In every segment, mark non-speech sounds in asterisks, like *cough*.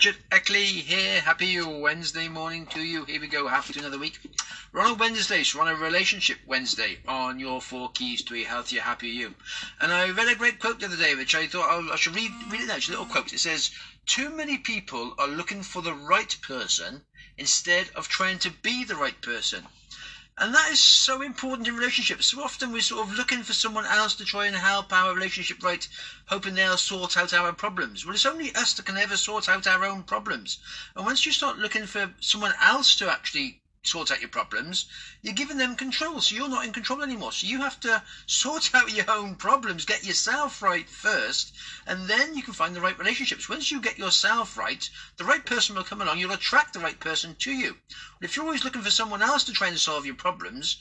Richard Eckley here. Happy Wednesday morning to you. Here we go, halfway to another week. On a Wednesday, so on a relationship Wednesday on your four keys to a healthier, happier you. And I read a great quote the other day, which I thought i should read, read it now. It's a little quote. It says, Too many people are looking for the right person instead of trying to be the right person. And that is so important in relationships. So often we're sort of looking for someone else to try and help our relationship right, hoping they'll sort out our problems. Well, it's only us that can ever sort out our own problems. And once you start looking for someone else to actually sort out your problems, you're giving them control. So you're not in control anymore. So you have to sort out your own problems, get yourself right first, and then you can find the right relationships. Once you get yourself right, the right person will come along. You'll attract the right person to you. But if you're always looking for someone else to try and solve your problems,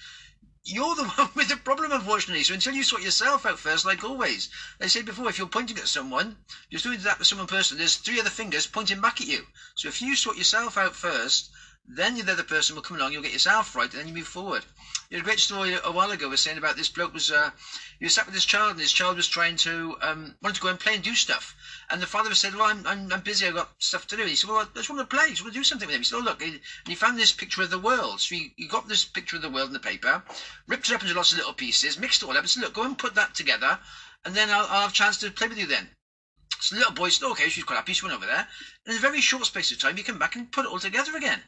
you're the *laughs* one with the problem, unfortunately. So until you sort yourself out first, like always, I said before, if you're pointing at someone, you're doing that with someone person, there's three other fingers pointing back at you. So if you sort yourself out first, then the other person will come along, you'll get yourself right, and then you move forward. You had a great story a while ago was saying about this bloke was uh, he was sat with his child, and his child was trying to um, wanted to go and play and do stuff. And the father said, "Well, I'm, I'm, I'm busy. I've got stuff to do." He said, "Well, I just want to play. I just want to do something with him." He said, "Oh, look." And he found this picture of the world. So he, he got this picture of the world in the paper, ripped it up into lots of little pieces, mixed it all up, and said, "Look, go and put that together, and then I'll, I'll have a chance to play with you then." So the little boy said, "Okay." She's quite happy. She went over there. And in a very short space of time, he came back and put it all together again.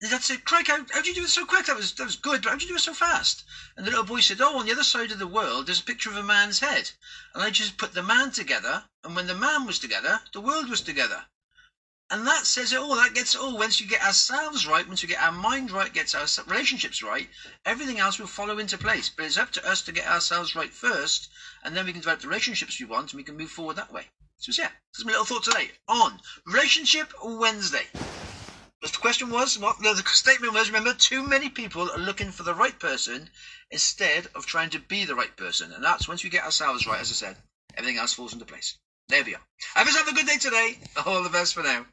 And that's it. Craig, how, how'd you do it so quick? That was that was good, but how'd you do it so fast? And the little boy said, Oh, on the other side of the world, there's a picture of a man's head. And I just put the man together, and when the man was together, the world was together. And that says it all. That gets it all. Once you get ourselves right, once we get our mind right, gets our relationships right, everything else will follow into place. But it's up to us to get ourselves right first, and then we can develop the relationships we want, and we can move forward that way. So yeah, that's my little thought today on Relationship Wednesday. But the question was, what the statement was, remember, too many people are looking for the right person instead of trying to be the right person. And that's once we get ourselves right, as I said, everything else falls into place. There we are. Have yourself a good day today. All the best for now.